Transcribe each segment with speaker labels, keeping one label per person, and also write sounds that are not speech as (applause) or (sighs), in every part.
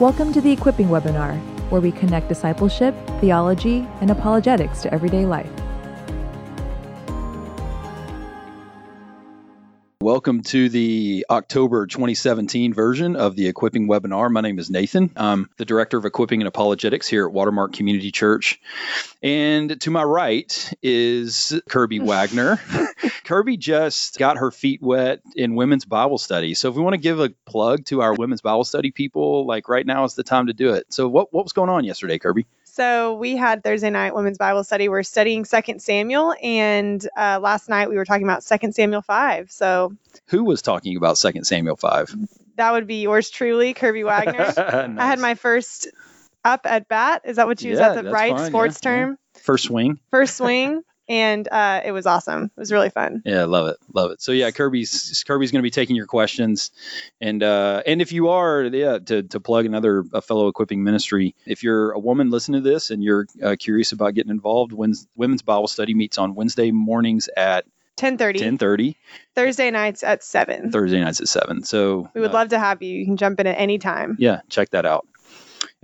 Speaker 1: Welcome to the Equipping webinar, where we connect discipleship, theology, and apologetics to everyday life.
Speaker 2: Welcome to the October 2017 version of the Equipping webinar. My name is Nathan. I'm the Director of Equipping and Apologetics here at Watermark Community Church. And to my right is Kirby (laughs) Wagnon. Kirby just got her feet wet in women's Bible study. So if we want to give a plug to our women's Bible study people, like right now is the time to do it. So what, what was going on yesterday, Kirby?
Speaker 3: So we had Thursday night women's Bible study. We're studying Second Samuel, and uh, last night we were talking about Second Samuel five. So
Speaker 2: who was talking about Second Samuel five?
Speaker 3: That would be yours truly, Kirby (laughs) Wagnon. nice. I had my first up at bat. Is that what you yeah, use? That's the right fine, sports yeah, term.
Speaker 2: Yeah. First swing.
Speaker 3: First swing (laughs) and uh, it was awesome. It was really fun.
Speaker 2: Yeah, love it, love it. So yeah, Kirby's Kirby's going to be taking your questions, and uh, and if you are, yeah, to, to plug another a fellow equipping ministry, if you're a woman listening to this and you're uh, curious about getting involved, when's women's Bible study meets on Wednesday mornings at
Speaker 3: 10:30.
Speaker 2: 10:30.
Speaker 3: Thursday nights at 7.
Speaker 2: Thursday nights at 7. So
Speaker 3: We would uh, love to have you. You can jump in at any time.
Speaker 2: Yeah, check that out.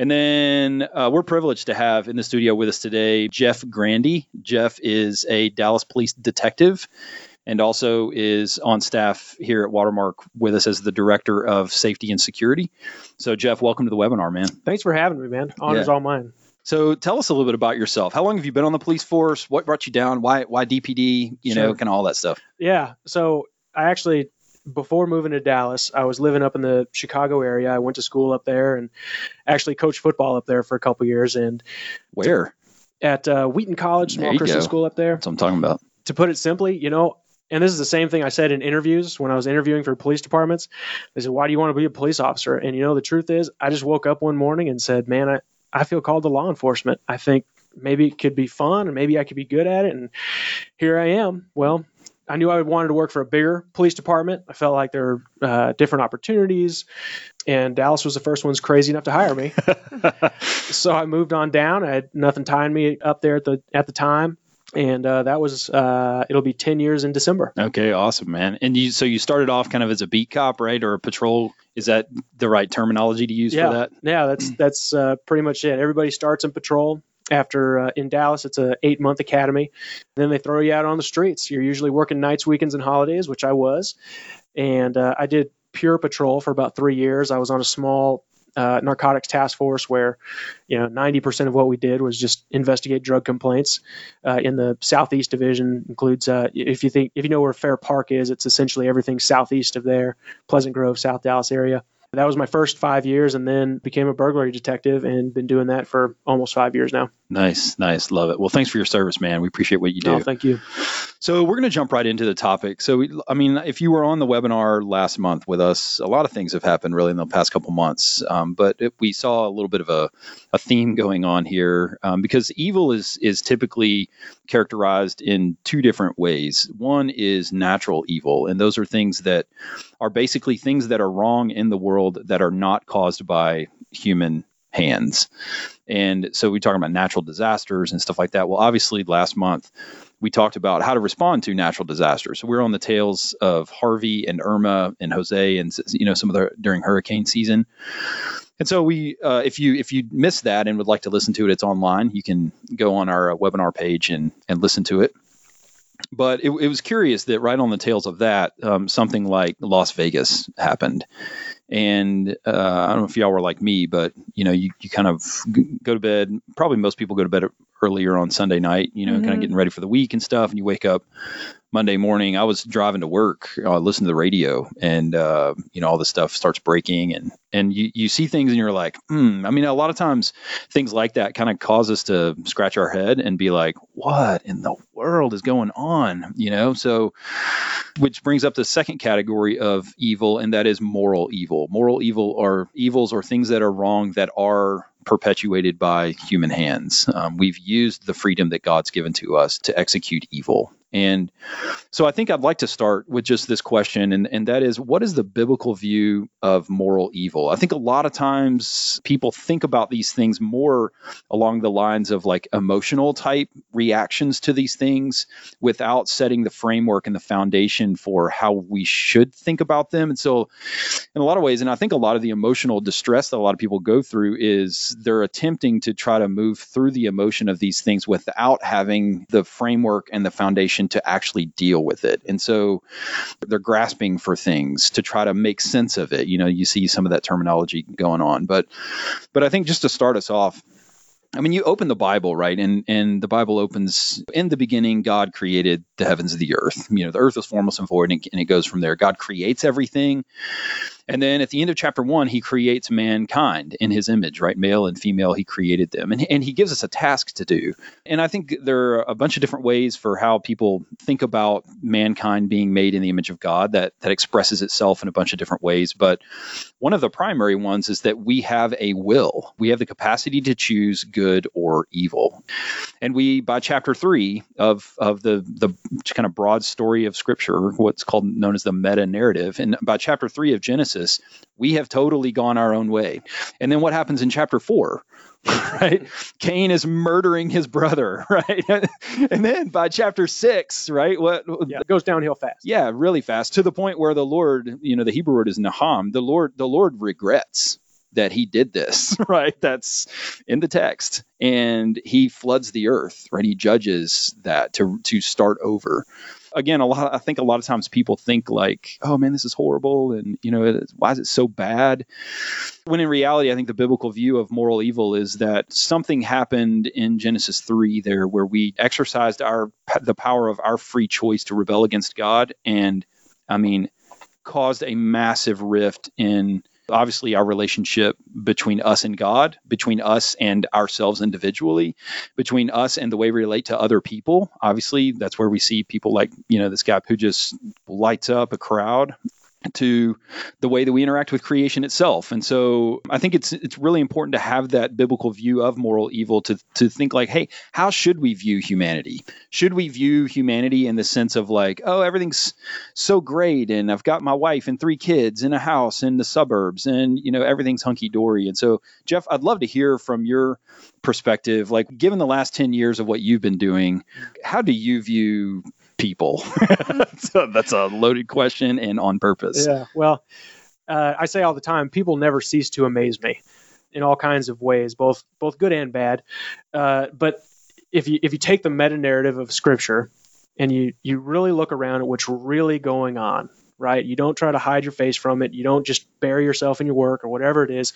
Speaker 2: And then uh, we're privileged to have in the studio with us today Jeff Grandy. Jeff is a Dallas police detective and also is on staff here at Watermark with us as the director of safety and security. So, Jeff, welcome to the webinar, man.
Speaker 4: Thanks for having me, man. Honor's yeah. all mine.
Speaker 2: So, tell us a little bit about yourself. How long have you been on the police force? What brought you down? Why, why DPD? You sure. know, kind of all that stuff.
Speaker 4: Yeah. So, I actually before moving to Dallas, I was living up in the Chicago area. I went to school up there and actually coached football up there for a couple years. And
Speaker 2: where?
Speaker 4: At uh, Wheaton College, small Christian go. school up there.
Speaker 2: That's what I'm talking about.
Speaker 4: To put it simply, you know, and this is the same thing I said in interviews when I was interviewing for police departments. They said, "Why do you want to be a police officer?" And you know, the truth is, I just woke up one morning and said, "Man, I I feel called to law enforcement. I think maybe it could be fun and maybe I could be good at it." And here I am. Well, I knew I wanted to work for a bigger police department. I felt like there were uh, different opportunities, and Dallas was the first ones crazy enough to hire me. (laughs) so I moved on down. I had nothing tying me up there at the at the time, and uh, that was uh, it'll be 10 years in december
Speaker 2: okay awesome man and you so you started off kind of as a beat cop right or a patrol is that the right terminology to use
Speaker 4: yeah.
Speaker 2: for that
Speaker 4: yeah that's that's uh, pretty much it everybody starts in patrol after uh, in Dallas, it's a eight month academy. Then they throw you out on the streets. You're usually working nights, weekends, and holidays, which I was. And uh, I did pure patrol for about three years. I was on a small uh, narcotics task force where, you know, 90% of what we did was just investigate drug complaints. Uh, in the Southeast Division includes, uh, if you think, if you know where Fair Park is, it's essentially everything southeast of there, Pleasant Grove, South Dallas area. That was my first five years, and then became a burglary detective, and been doing that for almost five years now.
Speaker 2: Nice, nice, love it. Well, thanks for your service, man. We appreciate what you do.
Speaker 4: Oh, thank you.
Speaker 2: So we're going to jump right into the topic. So, we, I mean, if you were on the webinar last month with us, a lot of things have happened really in the past couple months. Um, but it, we saw a little bit of a, a theme going on here um, because evil is is typically characterized in two different ways. One is natural evil, and those are things that are basically things that are wrong in the world that are not caused by human hands. And so we talk about natural disasters and stuff like that. Well, obviously, last month we talked about how to respond to natural disasters. So we're on the tails of Harvey and Irma and Jose, and you know some of the during hurricane season. And so we, uh, if you if you missed that and would like to listen to it, it's online. You can go on our uh, webinar page and and listen to it. But it, it was curious that right on the tails of that, um, something like Las Vegas happened, and uh, I don't know if y'all were like me, but you know, you, you kind of go to bed. Probably most people go to bed earlier on Sunday night, you know, mm-hmm. kind of getting ready for the week and stuff. And you wake up Monday morning. I was driving to work, uh, listen to the radio, and uh, you know, all this stuff starts breaking, and and you you see things, and you're like, hmm. I mean, a lot of times things like that kind of cause us to scratch our head and be like, what in the world is going on? You know, so which brings up the second category of evil, and that is moral evil. Moral evil are evils or things that are wrong that are perpetuated by human hands. Um, we've used the freedom that God's given to us to execute evil. And so I think I'd like to start with just this question, and, and that is what is the biblical view of moral evil? I think a lot of times people think about these things more along the lines of like emotional type reactions to these things without setting the framework and the foundation for how we should think about them. And so, in a lot of ways, and I think a lot of the emotional distress that a lot of people go through is they're attempting to try to move through the emotion of these things without having the framework and the foundation to actually deal with it. And so they're grasping for things to try to make sense of it. You know, you see some of that terminology going on. But but I think just to start us off, I mean, you open the Bible, right? And and the Bible opens in the beginning, God created the heavens and the earth. You know, the earth was formless and void, and, and it goes from there. God creates everything. And then at the end of chapter one, he creates mankind in his image, right? Male and female, he created them. And, and he gives us a task to do. And I think there are a bunch of different ways for how people think about mankind being made in the image of God that, that expresses itself in a bunch of different ways. But one of the primary ones is that we have a will, we have the capacity to choose good or evil. And we, by chapter three of, of the, the kind of broad story of Scripture, what's called known as the meta narrative, and by chapter three of Genesis, we have totally gone our own way. And then what happens in chapter four? (laughs) right? Cain is murdering his brother, (laughs) right? and then by chapter six, right? What
Speaker 4: yeah, it goes downhill fast.
Speaker 2: Yeah, really fast to the point where the Lord, you know, the Hebrew word is naham. The Lord, the Lord regrets that he did this, (laughs) right? That's in the text. And he floods the earth, right? He judges that to to start over again, a lot. I think a lot of times people think like, "Oh man, this is horrible," and you know, why is it so bad? When in reality, I think the biblical view of moral evil is that something happened in Genesis three there, where we exercised our the power of our free choice to rebel against God, and I mean, caused a massive rift in obviously our relationship between us and God, between us and ourselves individually, between us and the way we relate to other people. Obviously, that's where we see people like, you know, this guy who just lights up a crowd to the way that we interact with creation itself. And so I think it's it's really important to have that biblical view of moral evil to to think like, hey, how should we view humanity? Should we view humanity in the sense of like, oh, everything's so great and I've got my wife and three kids in a house in the suburbs and you know everything's hunky dory. And so Jeff, I'd love to hear from your perspective like given the last 10 years of what you've been doing, how do you view people? (laughs) that's a loaded question and on purpose.
Speaker 4: Yeah. Well, uh, I say all the time, people never cease to amaze me in all kinds of ways, both both good and bad. Uh, but if you if you take the meta narrative of Scripture and you you really look around at what's really going on, right? You don't try to hide your face from it. You don't just bury yourself in your work or whatever it is.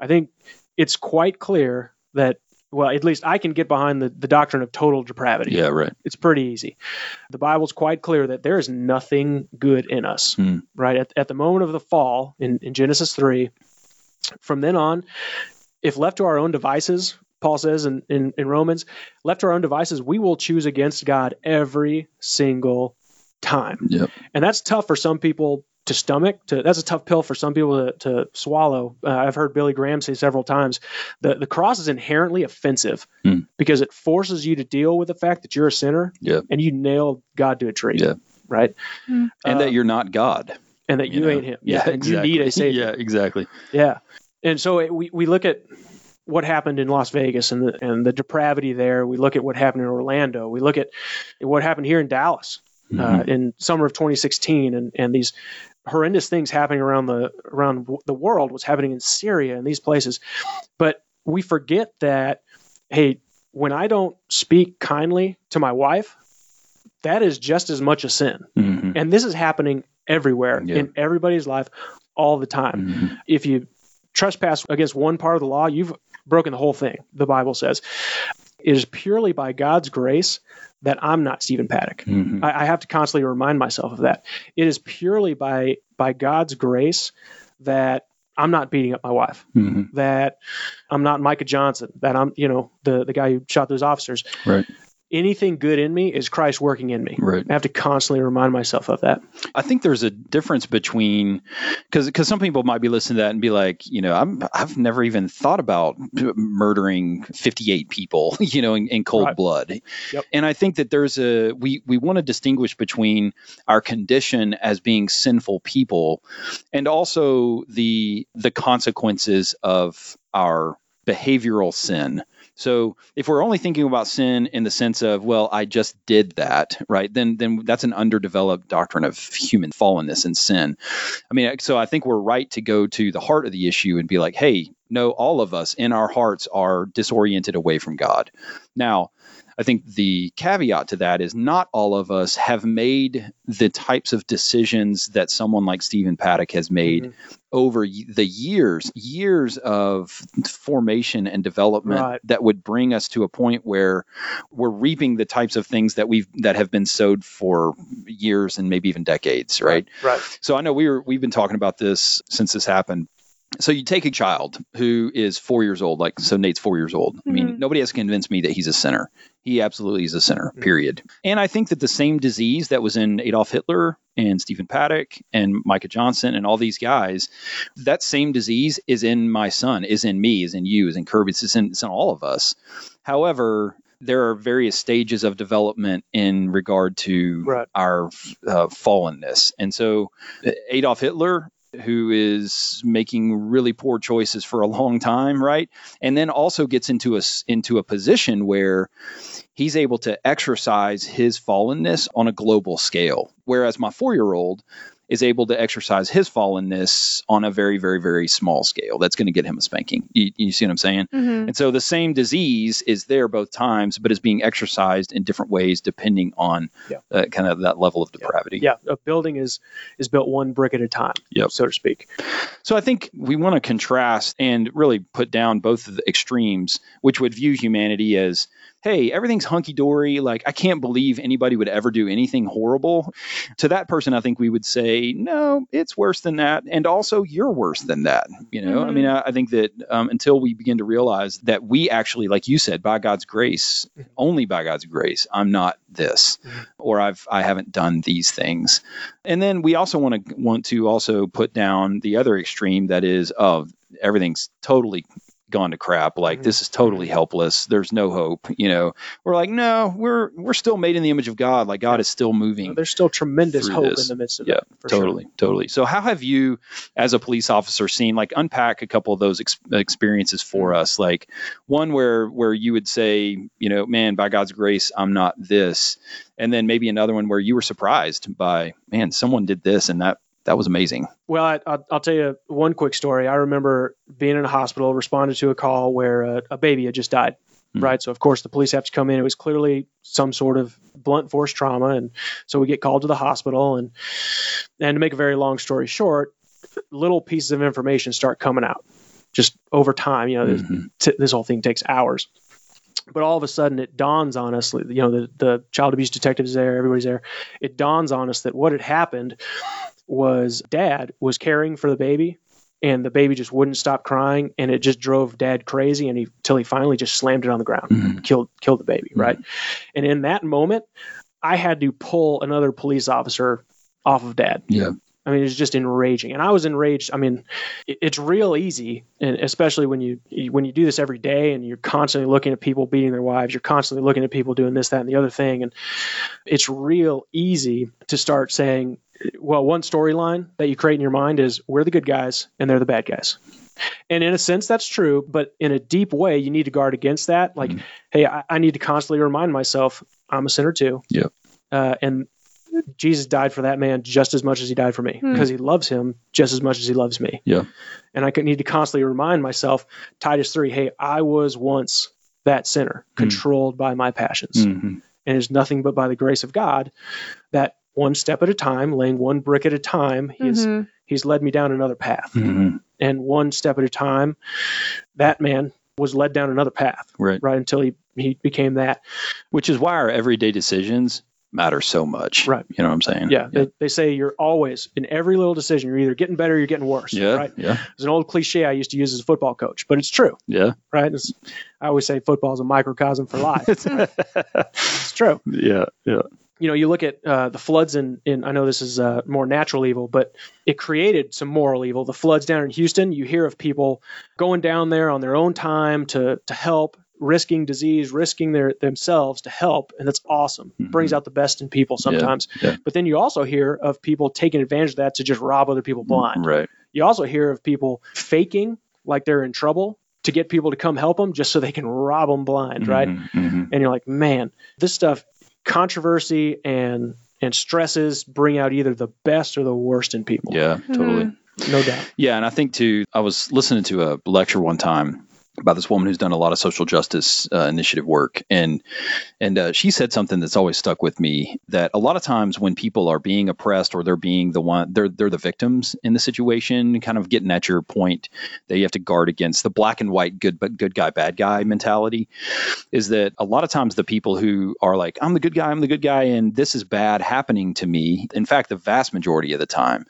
Speaker 4: I think it's quite clear that well, at least I can get behind the, the doctrine of total depravity.
Speaker 2: Yeah, right.
Speaker 4: It's pretty easy. The Bible's quite clear that there is nothing good in us,
Speaker 2: Hmm.
Speaker 4: right? At, at the moment of the fall in, in Genesis 3, from then on, if left to our own devices, Paul says in, in, in Romans, left to our own devices, we will choose against God every single time.
Speaker 2: Yep.
Speaker 4: And that's tough for some people to stomach. To, that's a tough pill for some people to, to swallow. Uh, I've heard Billy Graham say several times the the cross is inherently offensive
Speaker 2: Hmm.
Speaker 4: because it forces you to deal with the fact that you're a sinner
Speaker 2: Yep.
Speaker 4: and you nailed God to a tree.
Speaker 2: Yeah.
Speaker 4: Right.
Speaker 2: And
Speaker 4: Uh,
Speaker 2: that you're not God.
Speaker 4: and that you,
Speaker 2: know?
Speaker 4: ain't him.
Speaker 2: Yeah,
Speaker 4: and you need a (laughs) savior.
Speaker 2: yeah, exactly.
Speaker 4: Yeah. And so it, we, we look at what happened in Las Vegas and the, and the depravity there. We look at what happened in Orlando. We look at what happened here in Dallas uh,
Speaker 2: Mhm.
Speaker 4: in summer of 2016 and, and these horrendous things happening around the around the world was happening in Syria and these places. But we forget that hey, when I don't speak kindly to my wife, that is just as much a sin.
Speaker 2: Mhm.
Speaker 4: And this is happening everywhere
Speaker 2: Yeah.
Speaker 4: in everybody's life all the time
Speaker 2: Mhm.
Speaker 4: if you trespass against one part of the law, you've broken the whole thing, the Bible says. It is purely by God's grace that I'm not Stephen Paddock.
Speaker 2: Mhm.
Speaker 4: I, I have to constantly remind myself of that. It is purely by by God's grace that I'm not beating up my wife,
Speaker 2: Mhm.
Speaker 4: that I'm not Micah Johnson, that I'm, you know, the, the guy who shot those officers.
Speaker 2: Right.
Speaker 4: Anything good in me is Christ working in me.
Speaker 2: Right.
Speaker 4: I have to constantly remind myself of that.
Speaker 2: I think there's a difference between because because some people might be listening to that and be like, you know, I'm I've never even thought about murdering 58 people, (laughs) you know, in, in cold
Speaker 4: Right.
Speaker 2: blood.
Speaker 4: Yep.
Speaker 2: And I think that there's a we we want to distinguish between our condition as being sinful people and also the the consequences of our behavioral sin. So if we're only thinking about sin in the sense of, well, I just did that, right? Then then that's an underdeveloped doctrine of human fallenness and sin. I mean, so I think we're right to go to the heart of the issue and be like, hey, no, all of us in our hearts are disoriented away from God. Now, I think the caveat to that is not all of us have made the types of decisions that someone like Stephen Paddock has made mm-hmm. over the years, years of formation and development
Speaker 4: Right.
Speaker 2: that would bring us to a point where we're reaping the types of things that we've that have been sowed for years and maybe even decades, right?
Speaker 4: Right.
Speaker 2: So I know we were we've been talking about this since this happened. So you take a child who is four years old, like so Nate's four years old. I mean,
Speaker 3: Mhm.
Speaker 2: nobody has convinced me that he's a sinner. He absolutely is a sinner,
Speaker 4: Mhm.
Speaker 2: period. And I think that the same disease that was in Adolf Hitler and Stephen Paddock and Micah Johnson and all these guys, that same disease is in my son, is in me, is in you, is in Kirby, it's in, it's in all of us. However, there are various stages of development in regard to
Speaker 4: Right.
Speaker 2: our uh, fallenness. And so Adolf Hitler, who is making really poor choices for a long time, right? And then also gets into a into a position where he's able to exercise his fallenness on a global scale, whereas my four year old is able to exercise his fallenness on a very, very, very small scale. That's going to get him a spanking. You, you see what I'm saying?
Speaker 3: Mhm.
Speaker 2: And so the same disease is there both times, but is being exercised in different ways depending on
Speaker 4: Yeah.
Speaker 2: uh, kind of that level of
Speaker 4: Yeah.
Speaker 2: depravity.
Speaker 4: Yeah, a building is is built one brick at a time,
Speaker 2: Yep.
Speaker 4: so to speak.
Speaker 2: So I think we want to contrast and really put down both of the extremes, which would view humanity as, hey, everything's hunky dory. Like, I can't believe anybody would ever do anything horrible. To that person, I think we would say, no, it's worse than that. And also, you're worse than that. You know, I
Speaker 3: Mhm.
Speaker 2: mean, I, I think that um, until we begin to realize that we actually, like you said, by God's grace,
Speaker 4: Mhm.
Speaker 2: only by God's grace, I'm not this,
Speaker 4: Mhm.
Speaker 2: or I've I haven't done these things. And then we also want to want to also put down the other extreme that is of everything's totally gone to crap like
Speaker 4: Mhm.
Speaker 2: this is totally helpless there's no hope you know we're like no we're we're still made in the image of god like god is still moving
Speaker 4: There's still tremendous hope
Speaker 2: this.
Speaker 4: in the midst of
Speaker 2: Yeah,
Speaker 4: it. For sure.
Speaker 2: totally totally so how have you as a police officer seen like unpack a couple of those ex- experiences for
Speaker 4: Mm-hmm.
Speaker 2: us like one where where you would say you know man by god's grace i'm not this and then maybe another one where you were surprised by man someone did this and that that was amazing
Speaker 4: Well, I, I'll, I'll tell you one quick story. I remember being in a hospital, responded to a call where a, a baby had just died.
Speaker 2: Hmm.
Speaker 4: Right. So, of course, the police have to come in. It was clearly some sort of blunt force trauma. And so we get called to the hospital. And, and to make a very long story short, little pieces of information start coming out just over time. You know, this-
Speaker 2: Mhm.
Speaker 4: t- this whole thing takes hours. But all of a sudden, it dawns on us. You know, the, the child abuse detective is there, everybody's there. It dawns on us that what had happened was dad was caring for the baby, and the baby just wouldn't stop crying, and it just drove dad crazy, and he till he finally just slammed it on the ground,
Speaker 2: Mhm.
Speaker 4: killed killed the baby, right? And in that moment, I had to pull another police officer off of dad.
Speaker 2: yeah
Speaker 4: I mean, it's just enraging, and I was enraged. I mean, it's real easy, and especially when you when you do this every day, and you're constantly looking at people beating their wives, you're constantly looking at people doing this, that, and the other thing, and it's real easy to start saying, well, one storyline that you create in your mind is we're the good guys and they're the bad guys. And in a sense, that's true, but in a deep way, you need to guard against that. Like,
Speaker 2: Mhm.
Speaker 4: hey, I, I need to constantly remind myself I'm a sinner too.
Speaker 2: Yeah.
Speaker 4: Uh, and Jesus died for that man just as much as he died for me
Speaker 3: Hmm.
Speaker 4: because he loves him just as much as he loves me.
Speaker 2: Yeah.
Speaker 4: And I need to constantly remind myself, Titus 3, hey, I was once that sinner,
Speaker 2: Hmm.
Speaker 4: controlled by my passions.
Speaker 2: Mhm.
Speaker 4: And it's nothing but by the grace of God that one step at a time, laying one brick at a time, he's
Speaker 3: Mhm.
Speaker 4: he's led me down another path.
Speaker 2: Mhm.
Speaker 4: And one step at a time, that man was led down another path,
Speaker 2: right
Speaker 4: right until he he became that.
Speaker 2: which is why our everyday decisions matters so much.
Speaker 4: Right.
Speaker 2: You know what I'm saying?
Speaker 4: Yeah, They, they say you're always in every little decision. You're either getting better, or you're getting worse.
Speaker 2: Yeah.
Speaker 4: Right.
Speaker 2: Yeah.
Speaker 4: It's an old cliche I used to use as a football coach, but it's true.
Speaker 2: Yeah.
Speaker 4: Right. It's, I always say football is a microcosm for life. (laughs) it's true.
Speaker 2: Yeah. Yeah.
Speaker 4: you know, you look at uh, the floods in, in, I know this is uh, more natural evil, but it created some moral evil. The floods down in Houston, you hear of people going down there on their own time to, to help, risking disease, risking their themselves to help, and that's awesome.
Speaker 2: Mhm.
Speaker 4: Brings out the best in people sometimes.
Speaker 2: yeah.
Speaker 4: But then you also hear of people taking advantage of that to just rob other people blind.
Speaker 2: Right.
Speaker 4: You also hear of people faking like they're in trouble to get people to come help them just so they can rob them blind, right?
Speaker 2: Mhm, mhm.
Speaker 4: and you're like, man, this stuff, controversy and and stresses bring out either the best or the worst in people.
Speaker 2: Yeah. Totally.
Speaker 4: no doubt.
Speaker 2: Yeah, and I think too. I was listening to a lecture one time about this woman who's done a lot of social justice uh, initiative work, and and uh, she said something that's always stuck with me. That a lot of times when people are being oppressed or they're being the one, they're they're the victims in the situation. Kind of getting at your point that you have to guard against the black and white good but good guy bad guy mentality. Is that a lot of times the people who are like I'm the good guy, I'm the good guy, and this is bad happening to me. In fact, the vast majority of the time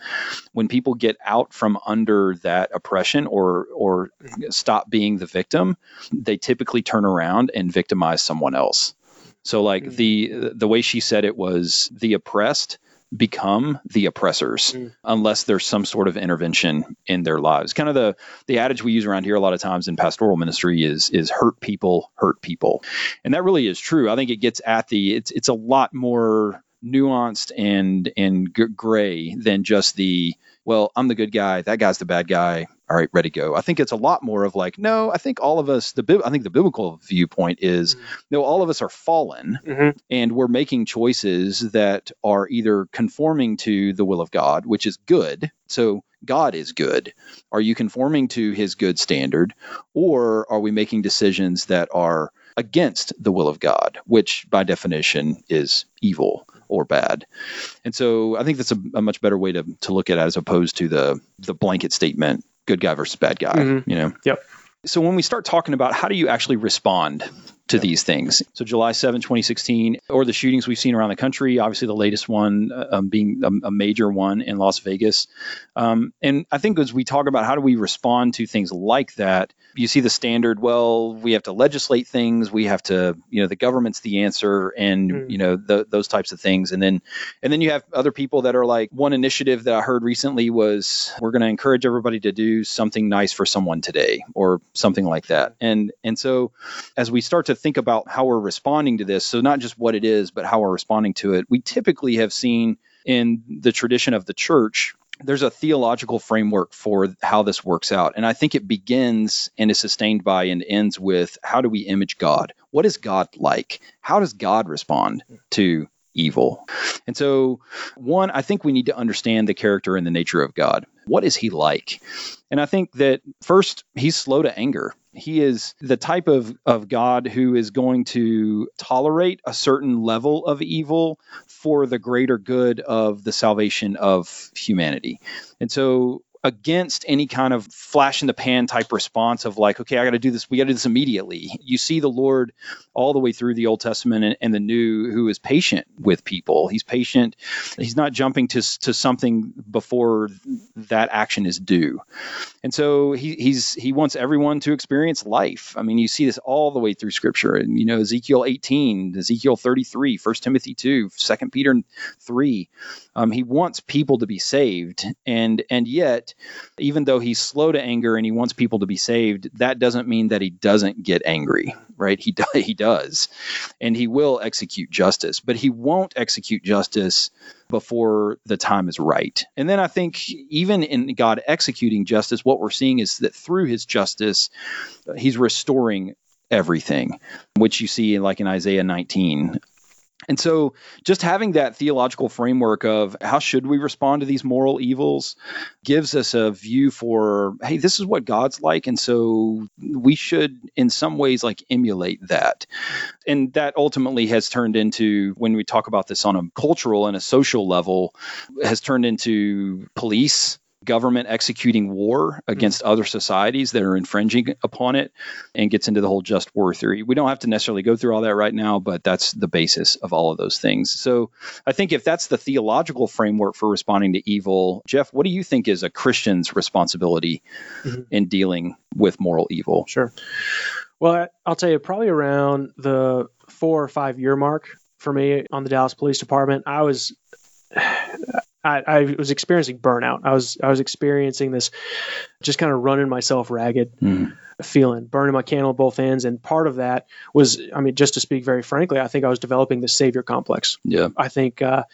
Speaker 2: when people get out from under that oppression or or stop being the victim, they typically turn around and victimize someone else. So like
Speaker 4: Mm.
Speaker 2: the the way she said it was the oppressed become the oppressors
Speaker 4: Mm.
Speaker 2: unless there's some sort of intervention in their lives. Kind of the the adage we use around here a lot of times in pastoral ministry is is hurt people hurt people. And that really is true. I think it gets at the it's it's a lot more nuanced and and g- gray than just the well, I'm the good guy, that guy's the bad guy. All right, ready to go. I think it's a lot more of like, no, I think all of us. The bib- I think the biblical viewpoint is, no, all of us are fallen,
Speaker 4: Mhm.
Speaker 2: and we're making choices that are either conforming to the will of God, which is good. So God is good. Are you conforming to His good standard, or are we making decisions that are against the will of God, which by definition is evil or bad? And so I think that's a, a much better way to, to look at it as opposed to the the blanket statement, good guy versus bad guy.
Speaker 4: Mhm.
Speaker 2: You know.
Speaker 4: Yep.
Speaker 2: So when we start talking about how do you actually respond to these things, so July 7, 2016, or the shootings we've seen around the country, obviously the latest one uh, um, being a, a major one in Las Vegas, um, and I think as we talk about how do we respond to things like that, you see the standard. Well, we have to legislate things. We have to, you know, the government's the answer, and
Speaker 4: Mm.
Speaker 2: you know the, those types of things. And then, and then you have other people that are like, one initiative that I heard recently was we're going to encourage everybody to do something nice for someone today, or something like that. And and so, as we start to think about how we're responding to this, so not just what it is, but how we're responding to it, we typically have seen in the tradition of the church there's a theological framework for how this works out. And I think it begins and is sustained by and ends with how do we image God? What is God like? How does God respond to evil? And so, one, I think we need to understand the character and the nature of God. What is he like? And I think that first, he's slow to anger. He is the type of, of God who is going to tolerate a certain level of evil for the greater good of the salvation of humanity. And so, against any kind of flash in the pan type response of like, okay, I got to do this, we got to do this immediately. You see the Lord all the way through the Old Testament and, and the New, who is patient with people. He's patient. He's not jumping to to something before that action is due. And so he, he's he wants everyone to experience life. I mean, you see this all the way through Scripture, and you know Ezekiel 18, Ezekiel 33, 1 Timothy 2, 2 Peter 3. Um, he wants people to be saved, and and yet, even though he's slow to anger and he wants people to be saved, that doesn't mean that he doesn't get angry, right? He do, (laughs) he does, and he will execute justice, but he won't execute justice before the time is right. And then I think even in God executing justice, what we're seeing is that through his justice, he's restoring everything, which you see like in Isaiah 19. And so just having that theological framework of how should we respond to these moral evils gives us a view for hey this is what God's like and so we should in some ways like emulate that. And that ultimately has turned into when we talk about this on a cultural and a social level has turned into police government executing war against other societies that are infringing upon it and gets into the whole just war theory. We don't have to necessarily go through all that right now, but that's the basis of all of those things. So I think if that's the theological framework for responding to evil, Jeff, what do you think is a Christian's responsibility
Speaker 4: Mhm.
Speaker 2: in dealing with moral evil?
Speaker 4: Sure. Well, I'll tell you, probably around the four or five year mark for me on the Dallas Police Department, I was. I, I was experiencing burnout. I was I was experiencing this, just kind of running myself ragged
Speaker 2: Mm.
Speaker 4: feeling, burning my candle at both ends, and part of that was, I mean, just to speak very frankly, I think I was developing the savior complex.
Speaker 2: Yeah.
Speaker 4: I think, uh,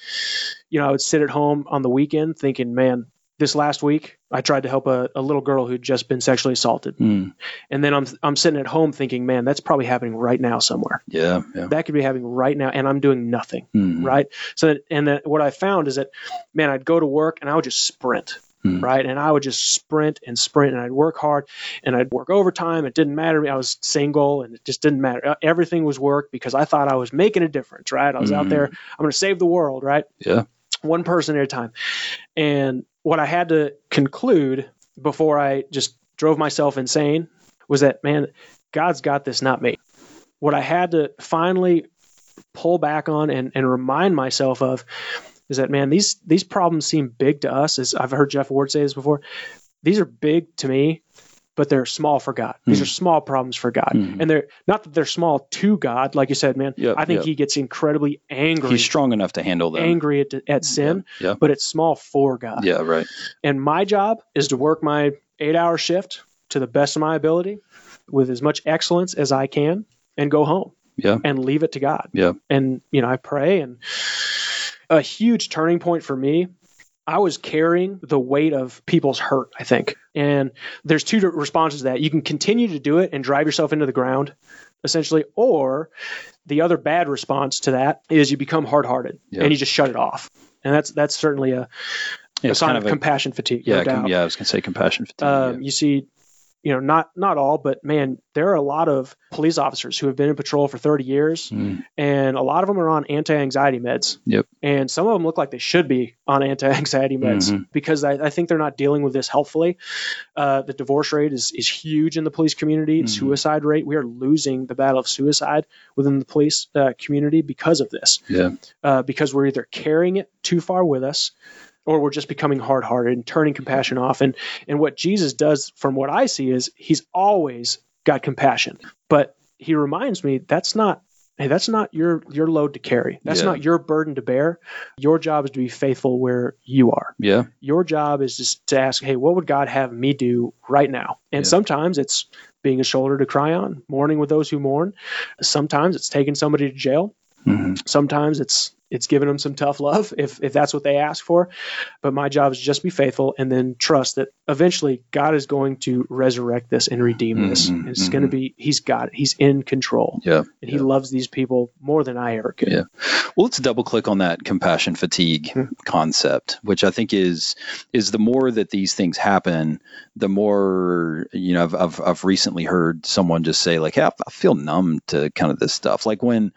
Speaker 4: you know, I would sit at home on the weekend thinking, man, this last week I tried to help a, a little girl who'd just been sexually assaulted,
Speaker 2: Mm.
Speaker 4: and then I'm I'm sitting at home thinking, man, that's probably happening right now somewhere.
Speaker 2: Yeah. Yeah.
Speaker 4: That could be happening right now, and I'm doing nothing.
Speaker 2: Mm.
Speaker 4: Right. So, that, and then what I found is that, man, I'd go to work and I would just sprint.
Speaker 2: Hmm.
Speaker 4: Right. And I would just sprint and sprint and I'd work hard and I'd work overtime. It didn't matter. I was single and it just didn't matter. Everything was work because I thought I was making a difference. Right. I was out
Speaker 2: Mhm.
Speaker 4: there. I'm going to save the world. Right.
Speaker 2: Yeah.
Speaker 4: One person at a time. And what I had to conclude before I just drove myself insane was that, man, God's got this, not me. What I had to finally pull back on and, and remind myself of is that man these these problems seem big to us as I've heard Jeff Ward say this before these are big to me but they're small for God these are small problems for God
Speaker 2: Mhm.
Speaker 4: and they're not that they're small to God like you said man
Speaker 2: Yep,
Speaker 4: I think
Speaker 2: yep.
Speaker 4: he gets incredibly angry
Speaker 2: He's strong enough to handle them.
Speaker 4: angry at, at sin
Speaker 2: Yeah.
Speaker 4: but it's small for God
Speaker 2: Yeah. Right.
Speaker 4: and my job is to work my 8 hour shift to the best of my ability with as much excellence as I can and go home
Speaker 2: Yeah.
Speaker 4: and leave it to God
Speaker 2: Yeah.
Speaker 4: and you know I pray and a huge turning point for me I was carrying the weight of people's hurt I think and there's two responses to that you can continue to do it and drive yourself into the ground essentially or the other bad response to that is you become hard-hearted
Speaker 2: Yeah.
Speaker 4: and you just shut it off and that's that's certainly a,
Speaker 2: Yeah,
Speaker 4: a sign
Speaker 2: kind
Speaker 4: of,
Speaker 2: of a,
Speaker 4: compassion fatigue
Speaker 2: yeah,
Speaker 4: no
Speaker 2: com- yeah. I was gonna say compassion fatigue.
Speaker 4: um,
Speaker 2: yeah.
Speaker 4: you see you know not not all but man there are a lot of police officers who have been in patrol for 30 years
Speaker 2: Mm.
Speaker 4: and a lot of them are on anti-anxiety meds
Speaker 2: Yep.
Speaker 4: and some of them look like they should be on anti-anxiety meds
Speaker 2: Mhm.
Speaker 4: because I, I think they're not dealing with this healthfully uh, the divorce rate is, is huge in the police community
Speaker 2: Mhm.
Speaker 4: suicide rate we are losing the battle of suicide within the police uh, community because of this
Speaker 2: Yeah.
Speaker 4: uh, because we're either carrying it too far with us or we're just becoming hard-hearted and turning compassion off. And and what jesus does from what i see is he's always got compassion. But he reminds me that's not hey that's not your your load to carry. That's
Speaker 2: Yeah.
Speaker 4: not your burden to bear. Your job is to be faithful where you are.
Speaker 2: Yeah.
Speaker 4: your job is just to ask hey what would god have me do right now? And
Speaker 2: Yeah.
Speaker 4: sometimes it's being a shoulder to cry on mourning with those who mourn. Sometimes it's taking somebody to jail.
Speaker 2: Hmm
Speaker 4: sometimes it's it's giving them some tough love (laughs) if if that's what they ask for but my job is just be faithful and then trust that eventually god is going to resurrect this and redeem this
Speaker 2: Mhm,
Speaker 4: and it's going to be he's got it he's in control
Speaker 2: Yeah.
Speaker 4: and he
Speaker 2: yeah.
Speaker 4: loves these people more than i ever could
Speaker 2: Yeah. Well, let's double click on that compassion fatigue
Speaker 4: Hmm.
Speaker 2: concept, which I think is is the more that these things happen, the more you know. I've I've, I've recently heard someone just say like, "Hey, I I feel numb to kind of this stuff." Like when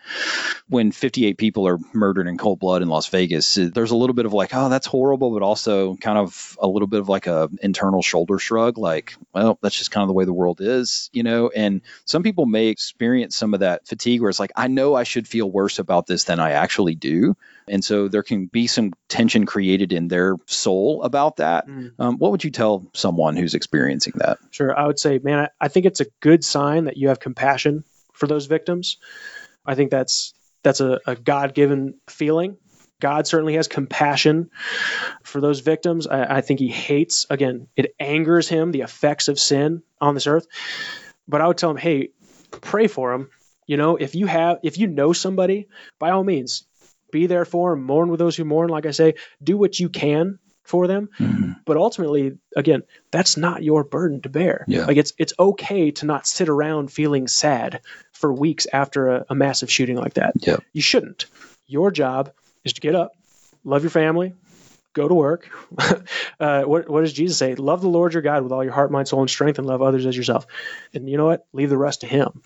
Speaker 2: when 58 people are murdered in cold blood in Las Vegas, there's a little bit of like, "Oh, that's horrible," but also kind of a little bit of like a internal shoulder shrug, like, "Well, that's just kind of the way the world is," you know. And some people may experience some of that fatigue where it's like, I know I should feel worse about this than I actually do. And so there can be some tension created in their soul about that.
Speaker 4: Mm.
Speaker 2: Um, what would you tell someone who's experiencing that?
Speaker 4: Sure. I would say, man, I, I think it's a good sign that you have compassion for those victims. I think that's that's a, a God given feeling. God certainly has compassion for those victims. I, I think he hates, again, it angers him, the effects of sin on this earth. But I would tell him, hey, pray for him. You know, if you have if you know somebody, by all means, be there for them, mourn with those who mourn, like I say, do what you can for them. But ultimately again that's not your burden to bear.
Speaker 2: Yeah.
Speaker 4: like it's it's okay to not sit around feeling sad for weeks after a, a massive shooting like that.
Speaker 2: Yeah.
Speaker 4: you shouldn't. Your job is to get up love your family go to work. (laughs) Uh, what, what does jesus say? Love the lord your god with all your heart mind soul and strength and love others as yourself. And you know what? Leave the rest to him.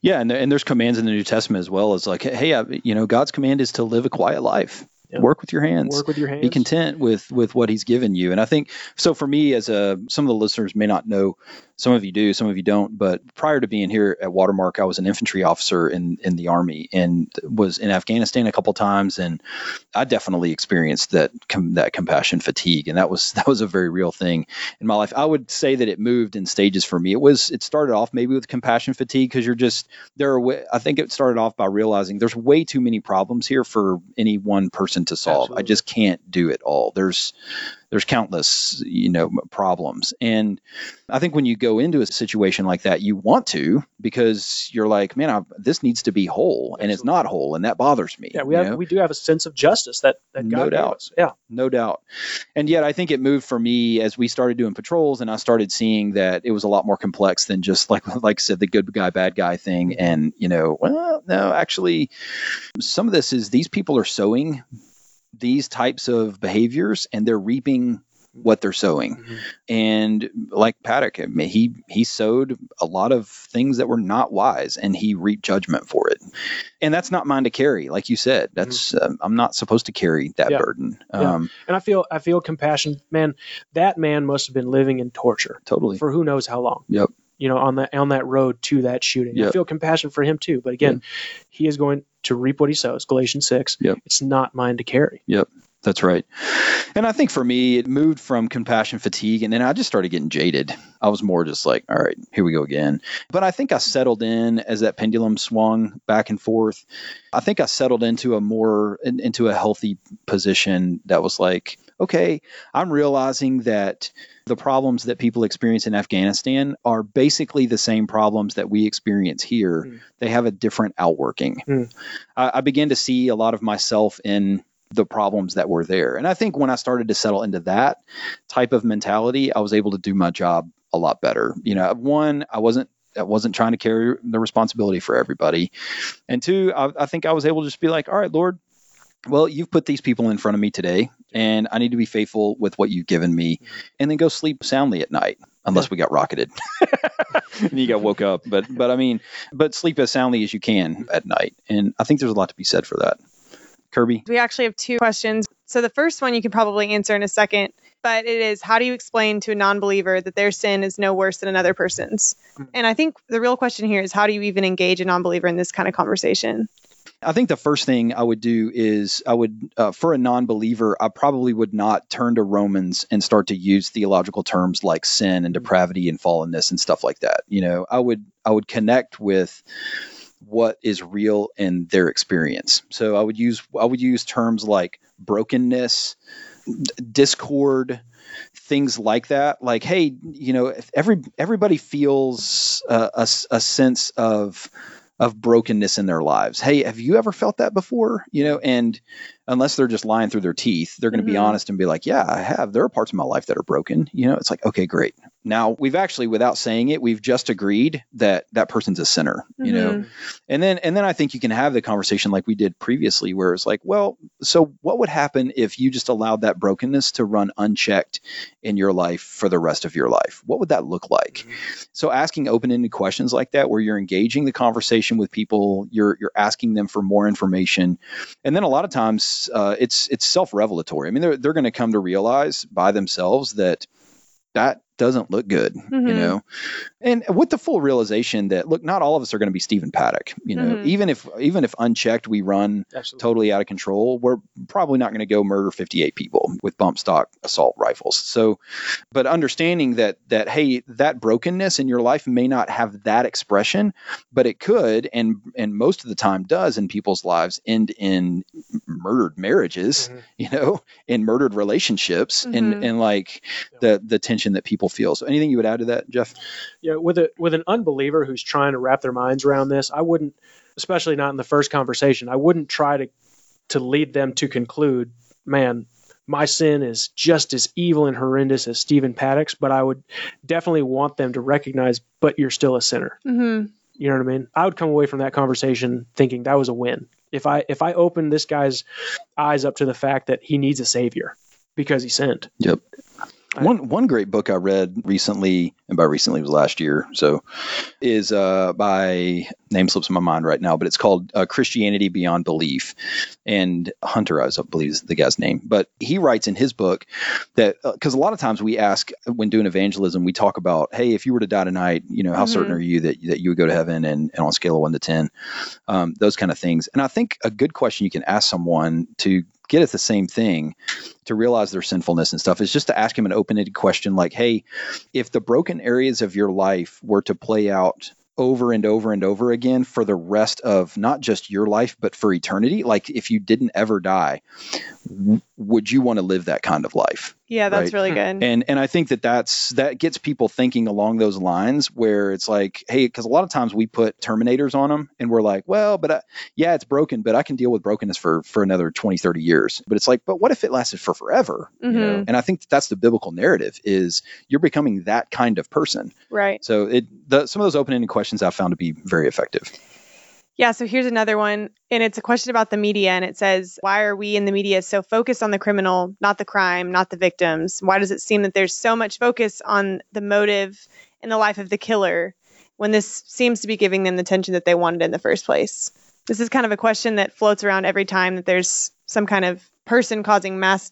Speaker 2: Yeah, and, there, and there's commands in the New Testament as well. As like, hey, uh, you know, God's command is to live a quiet life.
Speaker 4: Yeah.
Speaker 2: Work with your hands.
Speaker 4: Work with your hands.
Speaker 2: Be content with with what he's given you. And I think so for me as a some of the listeners may not know, some of you do, some of you don't, but prior to being here at Watermark, I was an infantry officer in in the army and was in Afghanistan a couple times and I definitely experienced that com- that compassion fatigue and that was (laughs) that was a very real thing in my life. I would say that it moved in stages for me. It was it started off maybe with compassion fatigue because you're just there are I think it started off by realizing there's way too many problems here for any one person to solve.
Speaker 4: Absolutely.
Speaker 2: I just can't do it all. There's there's countless you know problems and i think when you go into a situation like that you want to because you're like man I, this needs to be whole and it's not whole and that bothers me
Speaker 4: Yeah, we have
Speaker 2: know?
Speaker 4: we do have a sense of justice that that
Speaker 2: No
Speaker 4: God gave
Speaker 2: doubt.
Speaker 4: us. Yeah,
Speaker 2: no doubt. And yet, I think it moved for me as we started doing patrols, and I started seeing that it was a lot more complex than just like (laughs) like I said, the good guy, bad guy thing. Mm-hmm. And you know, well, no, actually, some of this is these people are sowing these types of behaviors, and they're reaping what they're sowing.
Speaker 4: Mhm.
Speaker 2: And like Paddock, I mean, he he sowed a lot of things that were not wise, and he reaped judgment for it. And that's not mine to carry, like you said. That's um, I'm not supposed to carry that
Speaker 4: Yeah.
Speaker 2: burden.
Speaker 4: Yeah.
Speaker 2: Um,
Speaker 4: and I feel I feel compassion. Man, that man must have been living in torture
Speaker 2: Totally.
Speaker 4: for who knows how long.
Speaker 2: Yep.
Speaker 4: You know, on that on that road to that shooting. I feel compassion for him too. But again, he is going to reap what he sows. Galatians six.
Speaker 2: Yep.
Speaker 4: It's not mine to carry.
Speaker 2: That's right. And I think for me, it moved from compassion fatigue, and then I just started getting jaded. I was more just like, all right, here we go again. But I think I settled in as that pendulum swung back and forth. I think I settled into a more in, into a healthy position that was like, okay, I'm realizing that the problems that people experience in Afghanistan are basically the same problems that we experience here.
Speaker 4: Mm.
Speaker 2: They have a different outworking.
Speaker 4: Mm.
Speaker 2: I, I began to see a lot of myself in the problems that were there. And I think when I started to settle into that type of mentality, I was able to do my job a lot better. You know, one, I wasn't I wasn't trying to carry the responsibility for everybody. And two, I, I think I was able to just be like, all right, Lord, well, you've put these people in front of me today, and I need to be faithful with what you've given me, and then go sleep soundly at night, unless we got rocketed and (laughs) you got woke up. But but I mean, but sleep as soundly as you can at night, and I think there's a lot to be said for that. Kirby,
Speaker 3: We actually have two questions. So the first one you can probably answer in a second, but it is how do you explain to a non-believer that their sin is no worse than another person's? And I think the real question here is how do you even engage a non-believer in this kind of conversation?
Speaker 2: I think the first thing I would do is I would, uh, for a non believer, I probably would not turn to Romans and start to use theological terms like sin and depravity and fallenness and stuff like that. You know, I would, I would connect with what is real in their experience. So I would use, I would use terms like brokenness, discord, things like that. Like, hey, you know, every everybody feels uh, a, a sense of of brokenness in their lives. Hey, have you ever felt that before? You know, and unless they're just lying through their teeth, they're going to be
Speaker 3: Mhm.
Speaker 2: honest and be like, "Yeah, I have. There are parts of my life that are broken." You know, it's like, "Okay, great." Now, we've actually without saying it, we've just agreed that that person's a sinner, you know.
Speaker 3: Mhm.
Speaker 2: And then and then I think you can have the conversation like we did previously where it's like, "Well, so what would happen if you just allowed that brokenness to run unchecked in your life for the rest of your life? What would that look like?" So asking open-ended questions like that, where you're engaging the conversation with people, you're you're asking them for more information, and then a lot of times uh, it's it's self-revelatory. I mean, they're they're going to come to realize by themselves that that doesn't look good, you
Speaker 3: Mhm.
Speaker 2: know, and with the full realization that look, not all of us are going to be Stephen Paddock, you know,
Speaker 3: Mhm.
Speaker 2: even if even if unchecked we run
Speaker 4: Absolutely.
Speaker 2: totally out of control, we're probably not going to go murder 58 people with bump stock assault rifles. So, but understanding that that hey, that brokenness in your life may not have that expression, but it could, and and most of the time does in people's lives end in murdered marriages,
Speaker 4: Mhm.
Speaker 2: you know, in murdered relationships, and and like the the tension that people feel. So, anything you would add to that, Jeff?
Speaker 4: Yeah, with a with an unbeliever who's trying to wrap their minds around this, I wouldn't, especially not in the first conversation, I wouldn't try to to lead them to conclude, man, my sin is just as evil and horrendous as Stephen Paddock's, but I would definitely want them to recognize, but you're still a sinner.
Speaker 3: Mhm.
Speaker 4: You know what I mean? I would come away from that conversation thinking that was a win. If I if I open this guy's eyes up to the fact that he needs a savior because he sinned.
Speaker 2: Yep. One one great book I read recently, and by recently was last year, so is uh, by name slips in my mind right now, but it's called uh, Christianity Beyond Belief, and Hunter, I believe is the guy's name. But he writes in his book that because uh, a lot of times we ask when doing evangelism, we talk about, hey, if you were to die tonight, you know, how mm-hmm. certain are you that that you would go to heaven, and, and on a scale of one to ten, um, those kind of things. And I think a good question you can ask someone to get at the same thing to realize their sinfulness and stuff is just to ask him an open-ended question like hey if the broken areas of your life were to play out over and over and over again for the rest of not just your life but for eternity like if you didn't ever die would you want to live that kind of life?
Speaker 3: Yeah that's right? really good.
Speaker 2: And and i think that that's that gets people thinking along those lines where it's like hey because a lot of times we put terminators on them and we're like well but I, yeah it's broken but i can deal with brokenness for for another 20 30 years. But it's like but what if it lasted for forever? Mm-hmm. you know? Mm-hmm. and i think that that's the biblical narrative is you're becoming that kind of person.
Speaker 3: Right.
Speaker 2: So it the, some of those open-ended questions i've found to be very effective
Speaker 3: yeah, so here's another one. And it's a question about the media. And it says, Why are we in the media so focused on the criminal, not the crime, not the victims? Why does it seem that there's so much focus on the motive and the life of the killer when this seems to be giving them the attention that they wanted in the first place? This is kind of a question that floats around every time that there's some kind of person causing mass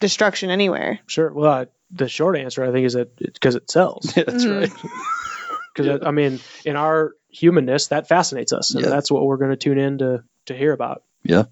Speaker 3: destruction anywhere.
Speaker 4: Sure. Well, uh, the short answer, I think, is that it's because it sells. (laughs)
Speaker 2: Yeah, that's mm-hmm. right. (laughs)
Speaker 4: Because, I mean, in our humanness that fascinates us, and yeah. that's what we're going to tune in to to hear about.
Speaker 2: Yeah.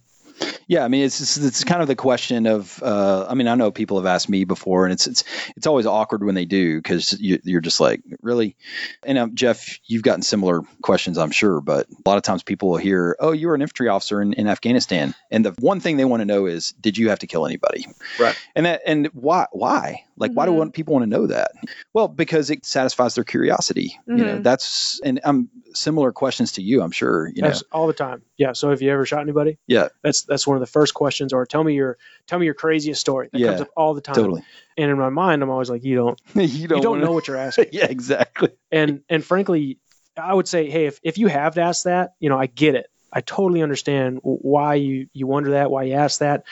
Speaker 2: Yeah, I mean, it's it's kind of the question of. Uh, I mean, I know people have asked me before, and it's it's it's always awkward when they do because you, are just like, really. And um, Jeff, you've gotten similar questions, I'm sure, but a lot of times people will hear, "Oh, you were an infantry officer in, in Afghanistan," and the one thing they want to know is, "Did you have to kill anybody?"
Speaker 4: Right.
Speaker 2: And that and why why like, mm-hmm. why do mm-hmm. people want to know that? Well, because it satisfies their curiosity. Mm-hmm. You know, mm-hmm. that's and um similar questions to you. I'm sure. You
Speaker 4: that's know, all the time. Yeah. So have you ever shot anybody?
Speaker 2: Yeah.
Speaker 4: That's that's one of the first questions. Or tell me your tell me your craziest story. That yeah, comes up all the time.
Speaker 2: Totally.
Speaker 4: And in my mind, I'm always like, you don't (laughs) you don't, you don't know what you're (laughs) asking.
Speaker 2: yeah, exactly.
Speaker 4: And and frankly, I would say, hey, if if you have to ask that, you know, I get it. I totally understand why you you wonder that, why you ask that.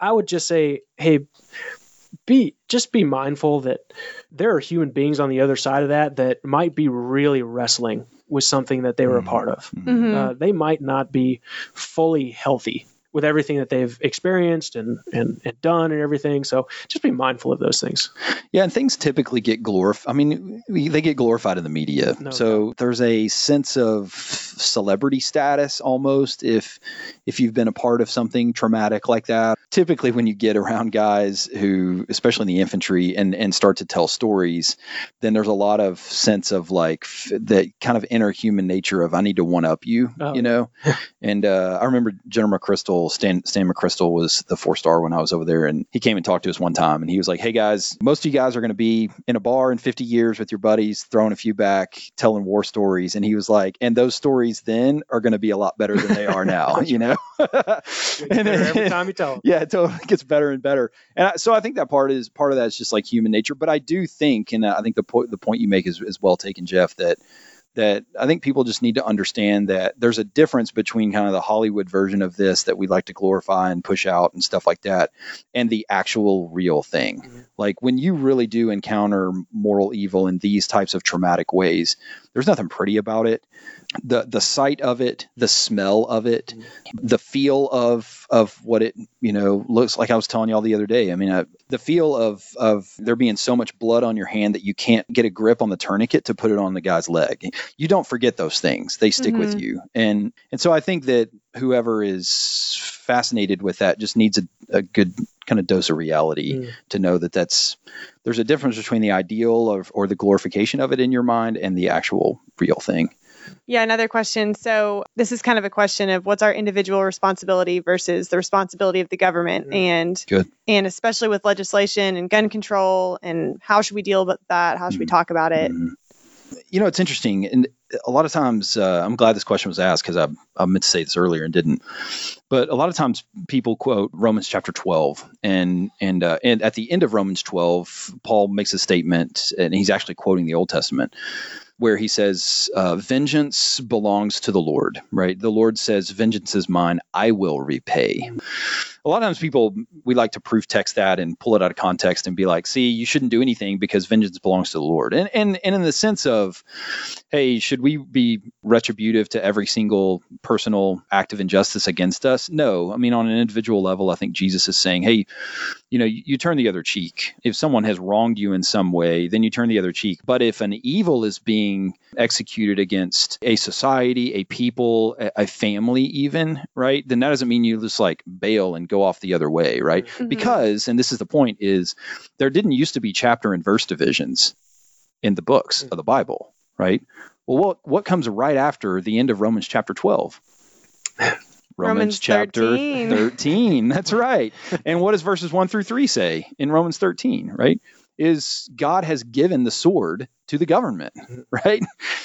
Speaker 4: I would just say, hey be just be mindful that there are human beings on the other side of that that might be really wrestling with something that they were mm-hmm. a part of. Mm-hmm. Uh, they might not be fully healthy with everything that they've experienced and, and, and done and everything. So just be mindful of those things.
Speaker 2: Yeah, and things typically get glorified. I mean, they get glorified in the media. No, so no. there's a sense of celebrity status almost if if you've been a part of something traumatic like that. Typically, when you get around guys who, especially in the infantry, and and start to tell stories, then there's a lot of sense of like f- that kind of inner human nature of I need to one up you, oh. you know. (laughs) and uh, I remember General McChrystal Stan, Stan McChrystal was the four star when I was over there, and he came and talked to us one time, and he was like, "Hey guys, most of you guys are going to be in a bar in 50 years with your buddies, throwing a few back, telling war stories." And he was like, "And those stories then are going to be a lot better than they are now, (laughs) you know." (laughs)
Speaker 4: and every time you tell them.
Speaker 2: Yeah, it totally (laughs) gets better and better. And I, so I think that part is part of that is just like human nature. But I do think, and I think the point the point you make is, is well taken, Jeff, that that I think people just need to understand that there's a difference between kind of the Hollywood version of this that we like to glorify and push out and stuff like that and the actual real thing. Mm-hmm. Like when you really do encounter moral evil in these types of traumatic ways, there's nothing pretty about it the the sight of it, the smell of it, mm-hmm. the feel of of what it you know looks like. I was telling y'all the other day. I mean, uh, the feel of of there being so much blood on your hand that you can't get a grip on the tourniquet to put it on the guy's leg. You don't forget those things; they stick mm-hmm. with you. And and so I think that whoever is fascinated with that just needs a, a good kind of dose of reality mm. to know that that's there's a difference between the ideal of or the glorification of it in your mind and the actual real thing.
Speaker 3: Yeah, another question. So, this is kind of a question of what's our individual responsibility versus the responsibility of the government, mm. and
Speaker 2: Good.
Speaker 3: and especially with legislation and gun control, and how should we deal with that? How should mm. we talk about it? Mm.
Speaker 2: You know, it's interesting, and a lot of times, uh, I'm glad this question was asked because I, I meant to say this earlier and didn't. But a lot of times, people quote Romans chapter 12, and and uh, and at the end of Romans 12, Paul makes a statement, and he's actually quoting the Old Testament, where he says, uh, "Vengeance belongs to the Lord." Right? The Lord says, "Vengeance is mine; I will repay." a lot of times people we like to proof text that and pull it out of context and be like, see, you shouldn't do anything because vengeance belongs to the Lord. And and and in the sense of, hey, should we be retributive to every single personal act of injustice against us? No. I mean, on an individual level, I think Jesus is saying, hey, you know, you, you turn the other cheek. If someone has wronged you in some way, then you turn the other cheek. But if an evil is being executed against a society, a people, a, family, even, right, then that doesn't mean you just like bail and go off the other way, right?
Speaker 3: Mhm.
Speaker 2: Because, and this is the point, is there didn't used to be chapter and verse divisions in the books of the Bible, right? Well, what what comes right after the end of Romans chapter 12? (sighs)
Speaker 3: Romans
Speaker 2: chapter
Speaker 3: 13.
Speaker 2: 13. That's right. (laughs) And what does verses 1 through 3 say in Romans 13, right? Is God has given the sword to the government, (laughs) right?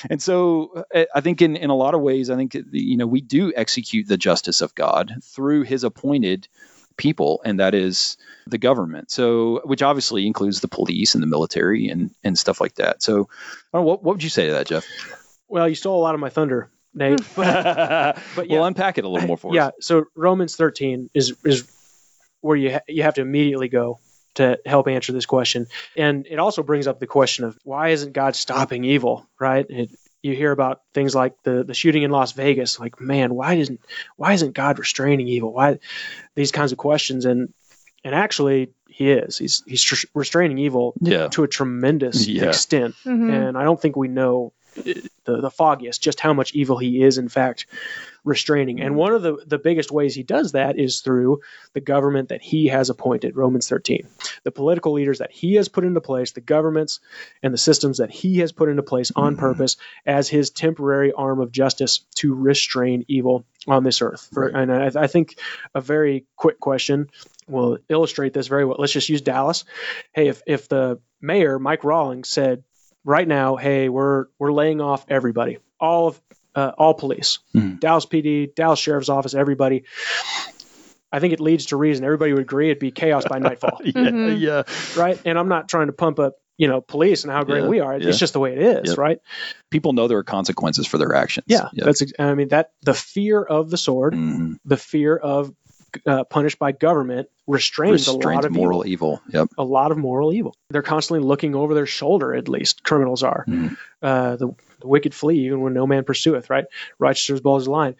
Speaker 2: And so uh, I think in, in a lot of ways, I think, you know, we do execute the justice of God through his appointed people, and that is the government. So, which obviously includes the police and the military and, and stuff like that. So, I don't know, what, what would you say to that, Jeff?
Speaker 4: Well, you stole a lot of my thunder, Nate. (laughs) But, but yeah,
Speaker 2: We'll unpack it a little more for
Speaker 4: yeah.
Speaker 2: us.
Speaker 4: So Romans 13 is is where you ha- you have to immediately go to help answer this question, and it also brings up the question of why isn't God stopping evil? Right? It, you hear about things like the the shooting in Las Vegas. Like, man, why isn't why isn't God restraining evil? Why these kinds of questions? And and actually, He is. He's he's tr- restraining evil
Speaker 2: Yeah.
Speaker 4: to a tremendous
Speaker 2: Yeah.
Speaker 4: extent
Speaker 3: Mhm.
Speaker 4: and I don't think we know the, the foggiest just how much evil he is in fact restraining. And one of the, the biggest ways he does that is through the government that he has appointed romans 13 the political leaders that he has put into place the governments and the systems that he has put into place on mm-hmm. purpose as his temporary arm of justice to restrain evil on this earth.
Speaker 2: Right.
Speaker 4: and I, I think a very quick question will illustrate this very well. Let's just use dallas. Hey if, if the mayor mike rawlings said right now, hey, we're we're laying off everybody, all of uh, all police,
Speaker 2: Mhm.
Speaker 4: Dallas PD, Dallas Sheriff's Office, everybody. I think it leads to reason. Everybody would agree it'd be chaos by nightfall, (laughs)
Speaker 2: Yeah,
Speaker 3: Mhm.
Speaker 2: yeah.
Speaker 4: right? And I'm not trying to pump up, you know, police and how great
Speaker 2: Yeah,
Speaker 4: we are.
Speaker 2: yeah.
Speaker 4: It's just the way it is,
Speaker 2: Yep.
Speaker 4: right?
Speaker 2: People know there are consequences for their actions.
Speaker 4: Yeah, that's. I mean, that the fear of the sword,
Speaker 2: Mhm.
Speaker 4: the fear of uh, punished by government restrains, a lot of
Speaker 2: moral
Speaker 4: evil.
Speaker 2: evil. Yep.
Speaker 4: a lot of moral evil. They're constantly looking over their shoulder, at least criminals are.
Speaker 2: Mhm.
Speaker 4: Uh, the, the wicked flee even when no man pursueth, right? Righteous as bold as a lion.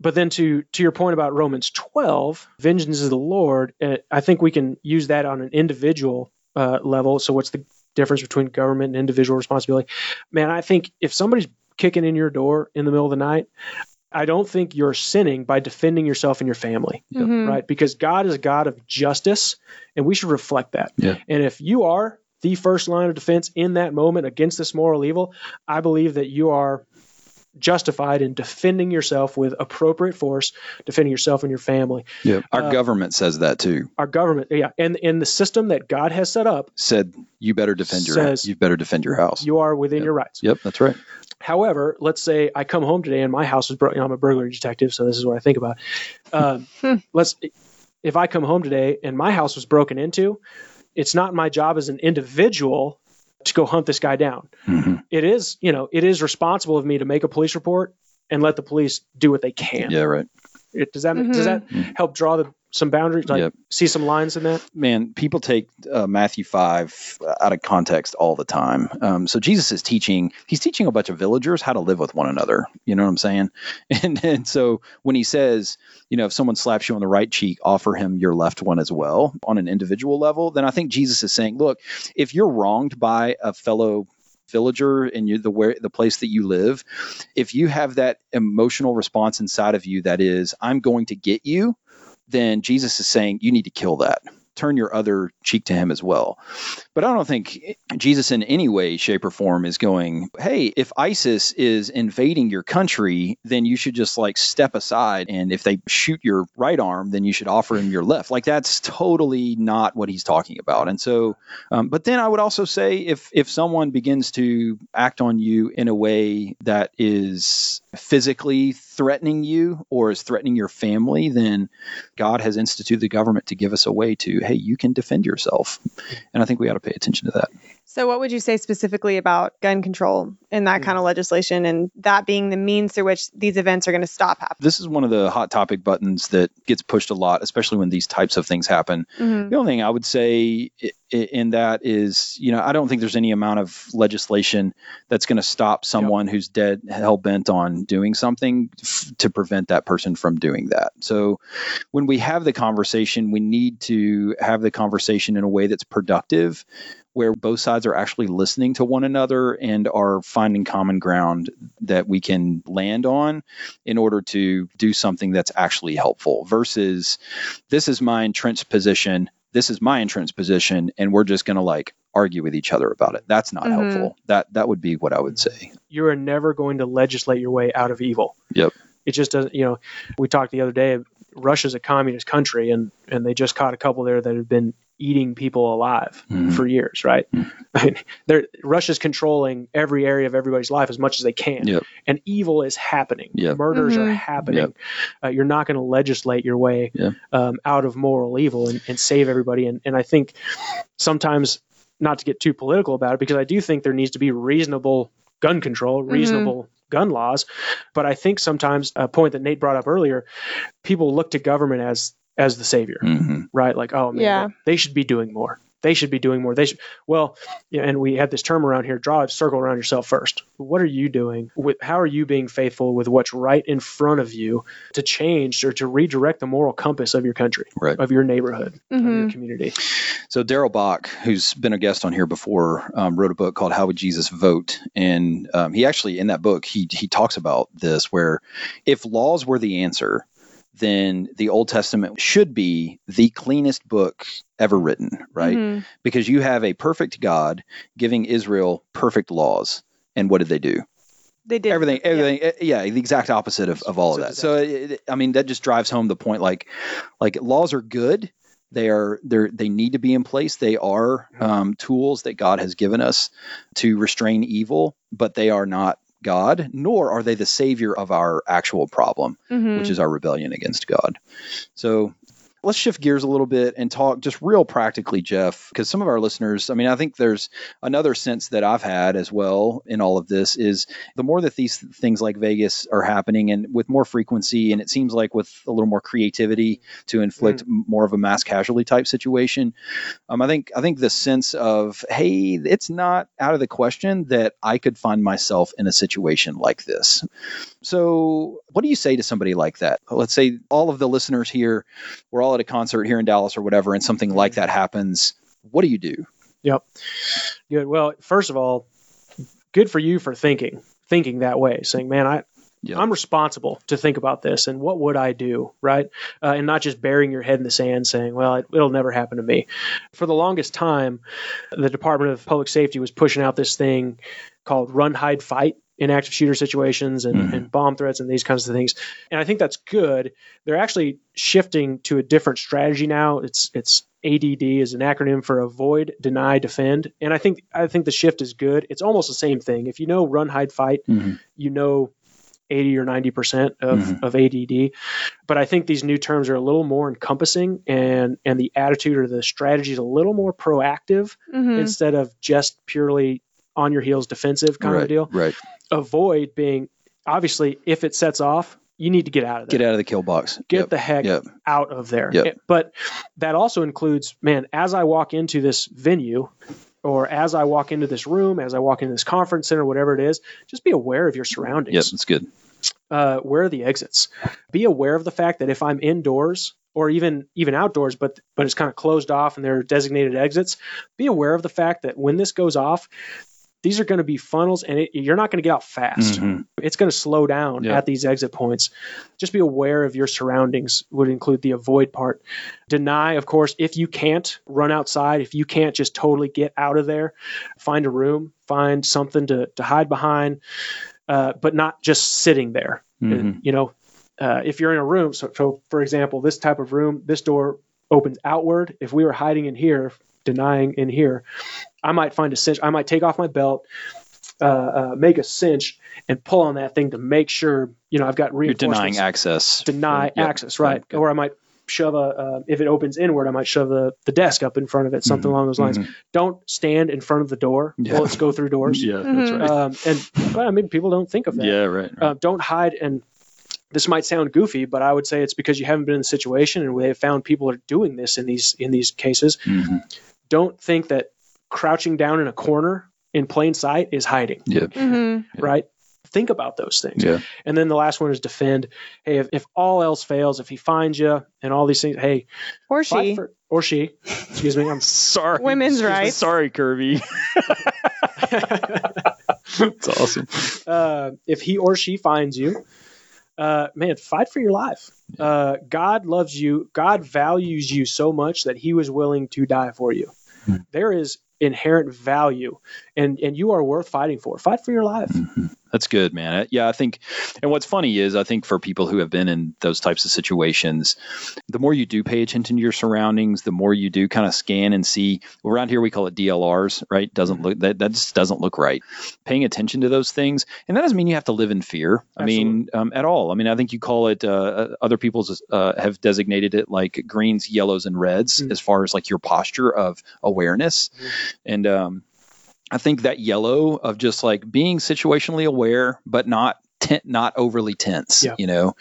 Speaker 4: But then to to your point about Romans 12, vengeance is the Lord. I think we can use that on an individual uh, level. So what's the difference between government and individual responsibility? Man, I think if somebody's kicking in your door in the middle of the night, I don't think you're sinning by defending yourself and your family
Speaker 3: Mhm.
Speaker 4: right? Because God is a God of justice, and we should reflect that.
Speaker 2: Yeah.
Speaker 4: And if you are the first line of defense in that moment against this moral evil, I believe that you are justified in defending yourself with appropriate force, defending yourself and your family.
Speaker 2: Yep. Our
Speaker 4: Uh,
Speaker 2: government says that too.
Speaker 4: Our government, yeah, and in the system that God has set up,
Speaker 2: Said you better defend your
Speaker 4: Says-
Speaker 2: you better defend your house.
Speaker 4: you are within
Speaker 2: Yep.
Speaker 4: your rights.
Speaker 2: Yep, that's right.
Speaker 4: However, let's say I come home today and my house was broken. I'm a burglary detective, so this is what I think about. Um,
Speaker 3: Hmm.
Speaker 4: let's if I come home today and my house was broken into, it's not my job as an individual to go hunt this guy down.
Speaker 2: Mhm.
Speaker 4: It is, you know, it is responsible of me to make a police report and let the police do what they can.
Speaker 2: Yeah, right.
Speaker 4: It, does that
Speaker 3: Mhm.
Speaker 4: does that help draw the, some boundaries? Like
Speaker 2: Yep.
Speaker 4: see some lines in that?
Speaker 2: man, people take uh, Matthew 5 out of context all the time. Um, so Jesus is teaching, he's teaching a bunch of villagers how to live with one another. You know what I'm saying? (laughs) And, and so when he says, you know, if someone slaps you on the right cheek, offer him your left one as well on an individual level, then I think Jesus is saying, look, if you're wronged by a fellow villager in you, the where the place that you live, if you have that emotional response inside of you that is, I'm going to get you, then Jesus is saying you need to kill that turn your other cheek to him as well. But I don't think Jesus in any way, shape, or form is going, hey, if ISIS is invading your country, then you should just like step aside. And if they shoot your right arm, then you should offer him your left. Like that's totally not what he's talking about. And so, um, but then I would also say if if someone begins to act on you in a way that is physically threatening you or is threatening your family, then God has instituted the government to give us a way to, hey, you can defend yourself. And I think we ought to pay attention to that.
Speaker 3: So, what would you say specifically about gun control and that kind of legislation and that being the means through which these events are going to stop happening?
Speaker 2: This is one of the hot topic buttons that gets pushed a lot, especially when these types of things happen.
Speaker 3: Mhm.
Speaker 2: The only thing I would say in that is, you know, I don't think there's any amount of legislation that's going to stop someone who's dead, hell bent on doing something f- to prevent that person from doing that. So when we have the conversation, we need to have the conversation in a way that's productive where both sides are actually listening to one another and are finding common ground that we can land on in order to do something that's actually helpful versus this is my entrenched position this is my entrenched position and we're just going to like argue with each other about it that's not
Speaker 3: Mhm.
Speaker 2: helpful that that would be what i would say
Speaker 4: You are never going to legislate your way out of evil.
Speaker 2: Yep.
Speaker 4: It just doesn't. You know, we talked the other day. Russia's a communist country, and and they just caught a couple there that had been eating people alive
Speaker 2: Mhm.
Speaker 4: for years, right?
Speaker 2: Mhm.
Speaker 4: I mean, they're Russia's controlling every area of everybody's life as much as they can,
Speaker 2: Yep.
Speaker 4: and evil is happening.
Speaker 2: Yep.
Speaker 4: Murders are
Speaker 3: Mhm.
Speaker 4: happening.
Speaker 2: Yep.
Speaker 4: Uh, you're not going to legislate your way
Speaker 2: Yeah.
Speaker 4: um, out of moral evil and, and save everybody. And and I think sometimes not to get too political about it because I do think there needs to be reasonable gun control, reasonable gun laws. But I think sometimes a point that Nate brought up earlier, people look to government as as the savior,
Speaker 2: Mhm.
Speaker 4: right? Like, oh man,
Speaker 3: Yeah.
Speaker 4: they should be doing more. They should be doing more. They should. Well, yeah, and we had this term around here: draw a circle around yourself first. What are you doing? With how are you being faithful with what's right in front of you to change or to redirect the moral compass of your country,
Speaker 2: Right.
Speaker 4: of your neighborhood, of your
Speaker 3: Mhm.
Speaker 4: community?
Speaker 2: So Darrell Bock, who's been a guest on here before, um, wrote a book called "How Would Jesus Vote?" and um, he actually in that book he he talks about this where if laws were the answer, then the Old Testament should be the cleanest book ever written, right?
Speaker 3: Mhm.
Speaker 2: Because you have a perfect God giving Israel perfect laws, and what did they do?
Speaker 3: They did
Speaker 2: everything
Speaker 3: yeah.
Speaker 2: everything eh, yeah. the exact opposite of, of all of that so it, it- i mean that just drives home the point like like laws are good they are they they need to be in place they are um, tools that god has given us to restrain evil but they are not god nor are they the savior of our actual problem
Speaker 3: Mhm.
Speaker 2: which is our rebellion against god so let's shift gears a little bit and talk just real practically, Jeff, because some of our listeners, I mean, I think there's another sense that I've had as well in all of this is the more that these things like Vegas are happening and with more frequency, and it seems like with a little more creativity to inflict m more of a mass casualty type situation, um, I think I think the sense of hey, it's not out of the question that I could find myself in a situation like this. So, what do you say to somebody like that? Let's say all of the listeners here, we're all at a concert here in Dallas or whatever, and something like that happens. What do you do?
Speaker 4: Yep. Good. Well, first of all, good for you for thinking, thinking that way, saying, "Man, I,
Speaker 2: Yep.
Speaker 4: I'm responsible to think about this, and what would I do, right?" Uh, and not just burying your head in the sand, saying, "Well, it, it'll never happen to me." For the longest time, the Department of Public Safety was pushing out this thing called "Run, Hide, Fight." In active shooter situations and,
Speaker 2: Mhm.
Speaker 4: and bomb threats and these kinds of things, and I think that's good. They're actually shifting to a different strategy now. It's it's ADD is an acronym for avoid, deny, defend, and I think I think the shift is good. It's almost the same thing. If you know run, hide, fight,
Speaker 2: Mhm.
Speaker 4: you know 80 or 90 percent of,
Speaker 2: Mhm.
Speaker 4: of ADD. But I think these new terms are a little more encompassing, and and the attitude or the strategy is a little more proactive
Speaker 3: Mhm.
Speaker 4: instead of just purely on your heels defensive kind
Speaker 2: right,
Speaker 4: of deal.
Speaker 2: Right.
Speaker 4: Avoid being obviously if it sets off, you need to get out of there
Speaker 2: Get out of the kill box.
Speaker 4: get
Speaker 2: Yep.
Speaker 4: the heck
Speaker 2: Yep.
Speaker 4: out of there.
Speaker 2: Yep.
Speaker 4: It- but that also includes, man, as I walk into this venue or as I walk into this room, as I walk into this conference center, whatever it is, just be aware of your surroundings.
Speaker 2: Yes, it's good.
Speaker 4: Uh, where are the exits? Be aware of the fact that if I'm indoors or even even outdoors, but but it's kind of closed off and there are designated exits, be aware of the fact that when this goes off, these are going to be funnels, and it, you're not going to get out fast.
Speaker 2: Mhm.
Speaker 4: It's going to slow down
Speaker 2: Yeah.
Speaker 4: at these exit points. Just be aware of your surroundings. Would include the avoid part. Deny, of course, if you can't run outside, if you can't just totally get out of there, find a room, find something to to hide behind, uh, but not just sitting there.
Speaker 2: Mhm.
Speaker 4: You know, uh, if you're in a room, so, so for example, this type of room, this door opens outward. If we were hiding in here, denying in here, I might find a cinch. I might take off my belt, uh, uh, make a cinch, and pull on that thing to make sure you know I've got reinforcements.
Speaker 2: You're denying access.
Speaker 4: Deny
Speaker 2: Yep.
Speaker 4: access, right?
Speaker 2: Good.
Speaker 4: Or I might shove a uh, if it opens inward, I might shove the the desk up in front of it, something
Speaker 2: Mhm.
Speaker 4: along those lines.
Speaker 2: Mhm.
Speaker 4: Don't stand in front of the door.
Speaker 2: Yeah.
Speaker 4: Bullets go through doors. (laughs)
Speaker 2: Yeah, that's right.
Speaker 4: Um, and well, I mean, people don't think of that
Speaker 2: yeah, right. right.
Speaker 4: uh, don't hide and this might sound goofy but i would say it's because you haven't been in the situation and they have found people are doing this in these in these cases
Speaker 2: Mhm.
Speaker 4: Don't think that crouching down in a corner in plain sight is hiding
Speaker 2: Yeah,
Speaker 3: hmm
Speaker 4: right think about those things
Speaker 2: yeah,
Speaker 4: and then the last one is defend hey if, if all else fails if he finds you and all these things hey
Speaker 3: Or she.
Speaker 4: for, or she excuse me i'm (laughs)
Speaker 2: sorry.
Speaker 3: Women's rights.
Speaker 2: Sorry, Kirby. (laughs) That's awesome.
Speaker 4: uh, if he or she finds you, uh, man, fight for your life. Uh, God loves you. God values you so much that He was willing to die for you.
Speaker 2: Hmm.
Speaker 4: There is inherent value, and and you are worth fighting for. Fight for your life.
Speaker 2: That's good, man. Yeah, I think, and what's funny is I think for people who have been in those types of situations, the more you do pay attention to your surroundings, the more you do kind of scan and see. Around here, we call it DLRs, right? Doesn't look that that just doesn't look right. Paying attention to those things, and that doesn't mean you have to live in fear. I mean, um, at all. I mean, I think you call it. Uh, other people uh, have designated it like greens, yellows, and reds
Speaker 4: Mm.
Speaker 2: as far as like your posture of awareness,
Speaker 4: Mhm.
Speaker 2: and um, I think that yellow of just like being situationally aware, but not ten, not overly tense,
Speaker 4: Yeah.
Speaker 2: you know,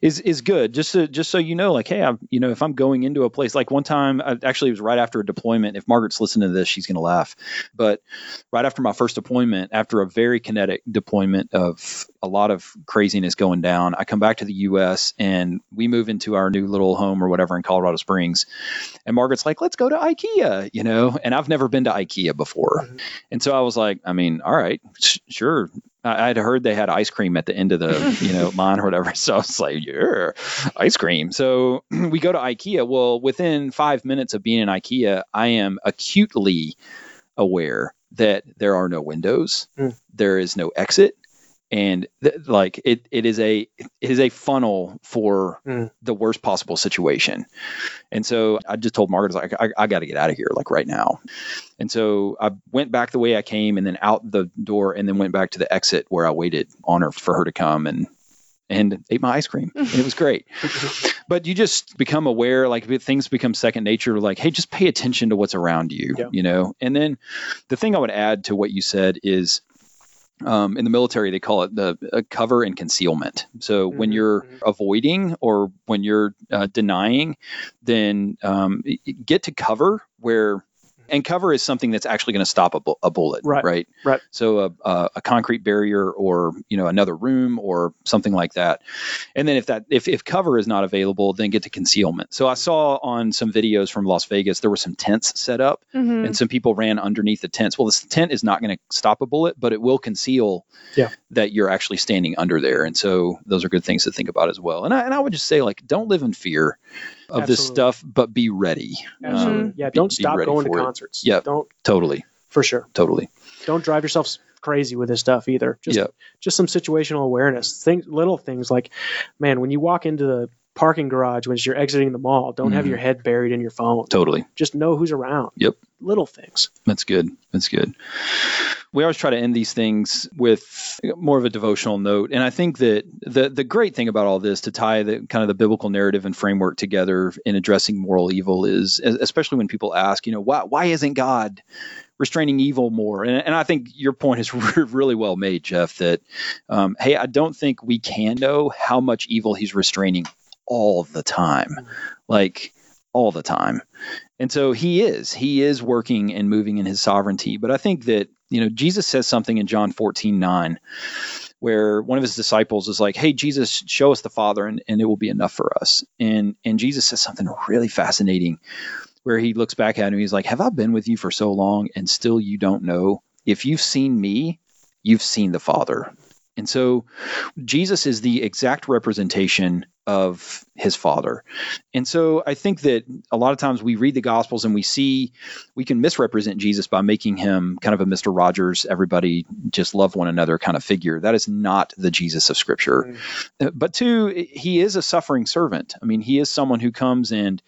Speaker 2: is is good. Just to, just so you know, like, hey, I'm, you know, if I'm going into a place like one time, I, actually, it was right after a deployment. If Margaret's listening to this, she's gonna laugh. But right after my first deployment, after a very kinetic deployment of a lot of craziness going down, I come back to the U.S. and we move into our new little home or whatever in Colorado Springs. And Margaret's like, let's go to IKEA, you know, and I've never been to IKEA before.
Speaker 4: Mhm.
Speaker 2: And so I was like, I mean, all right, sh- sure. I I'd heard they had ice cream at the end of the, you know, (laughs) line or whatever. (laughs) So I was like, yeah, ice cream. So (clears throat) we go to IKEA. Well, within five minutes of being in IKEA, I am acutely aware that there are no windows,
Speaker 4: Mm.
Speaker 2: there is no exit, and th- like it, it is a it is a funnel for
Speaker 4: Mm.
Speaker 2: the worst possible situation. And so I just told Margaret, like, I, I got to get out of here, like right now. And so I went back the way I came, and then out the door, and then went back to the exit where I waited on her for her to come and and ate my ice cream. And it was great. (laughs) but you just become aware, like things become second nature. Like, hey, just pay attention to what's around you,
Speaker 4: Yeah.
Speaker 2: you know. And then the thing I would add to what you said is. Um, in the military, they call it the uh, cover and concealment. So when
Speaker 4: Mhm,
Speaker 2: you're
Speaker 4: mhm.
Speaker 2: avoiding or when you're uh, denying, then um, get to cover where, and cover is something that's actually going to stop a, bu- a bullet,
Speaker 4: Right,
Speaker 2: right?
Speaker 4: right.
Speaker 2: So a, a, a concrete barrier or you know another room or something like that. And then if that if, if cover is not available, then get to concealment. So I saw on some videos from Las Vegas there were some tents set up
Speaker 3: hmm
Speaker 2: and some people ran underneath the tents. Well, this tent is not going to stop a bullet, but it will conceal
Speaker 4: Yeah.
Speaker 2: that you're actually standing under there. And so those are good things to think about as well. And I, and I would just say, like, don't live in fear of this stuff, but be ready. Um,
Speaker 4: yeah, don't
Speaker 2: be
Speaker 4: stop going to
Speaker 2: for it.
Speaker 4: concerts.
Speaker 2: Yeah.
Speaker 4: Don't
Speaker 2: Totally,
Speaker 4: for sure.
Speaker 2: totally.
Speaker 4: Don't drive yourself crazy with this stuff either. Just
Speaker 2: Yeah.
Speaker 4: just some situational awareness. Things little things like man, when you walk into the parking garage when you're exiting the mall, don't have
Speaker 2: Mhm.
Speaker 4: your head buried in your phone.
Speaker 2: Totally.
Speaker 4: Just know who's around.
Speaker 2: Yep.
Speaker 4: Little things.
Speaker 2: That's good. That's good. We always try to end these things with more of a devotional note, and I think that the the great thing about all this to tie the kind of the biblical narrative and framework together in addressing moral evil is, especially when people ask, you know, why why isn't God restraining evil more? And, and I think your point is (laughs) really well made, Jeff. That um, hey, I don't think we can know how much evil He's restraining all the time, hmm. like all the time. And so he is. He is working and moving in his sovereignty. But I think that, you know, Jesus says something in John 14, 9, where one of his disciples is like, Hey, Jesus, show us the Father and, and it will be enough for us. And and Jesus says something really fascinating where he looks back at him. He's like, Have I been with you for so long and still you don't know if you've seen me, you've seen the Father. And so Jesus is the exact representation of his father. And so I think that a lot of times we read the gospels and we see we can misrepresent Jesus by making him kind of a Mr. Rogers, everybody just love one another kind of figure. That is not the Jesus of scripture. Mm. But two, he is a suffering servant. I mean, he is someone who comes and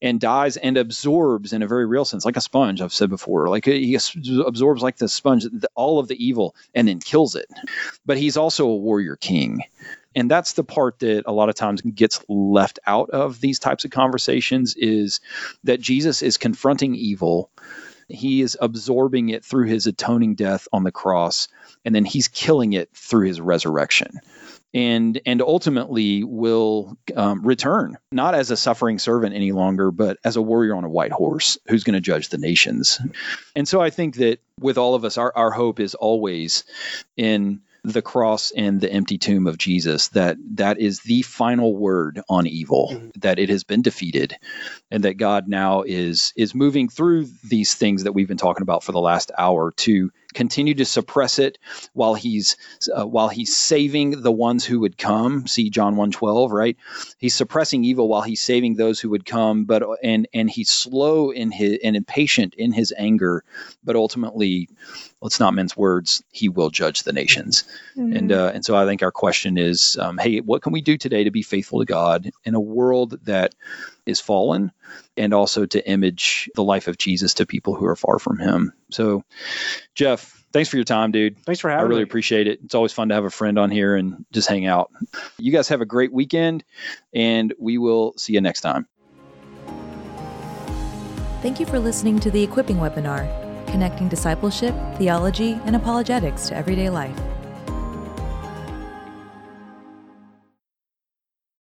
Speaker 2: and dies and absorbs in a very real sense like a sponge I've said before. Like he absorbs like the sponge all of the evil and then kills it. But he's also a warrior king. And that's the part that a lot of times gets left out of these types of conversations is that Jesus is confronting evil. He is absorbing it through his atoning death on the cross, and then he's killing it through his resurrection and and ultimately will um, return not as a suffering servant any longer but as a warrior on a white horse who's going to judge the nations and so i think that with all of us our, our hope is always in the cross and the empty tomb of Jesus that that is the final word on evil mm-hmm. that it has been defeated and that God now is is moving through these things that we've been talking about for the last hour to continue to suppress it while he's uh, while he's saving the ones who would come. See John 1:12 right? He's suppressing evil while he's saving those who would come but and and he's slow in his and impatient in his anger but ultimately let's not mince words he will judge the nations. Mm-hmm. and uh, and so I think our question is um, hey what can we do today to be faithful to God in a world that is fallen and also to image the life of Jesus to people who are far from him. So, Jeff, thanks for your time, dude.
Speaker 4: Thanks for having me.
Speaker 2: I really
Speaker 4: me.
Speaker 2: appreciate it. It's always fun to have a friend on here and just hang out. You guys have a great weekend, and we will see you next time.
Speaker 1: Thank you for listening to the Equipping webinar, connecting discipleship, theology, and apologetics to everyday life.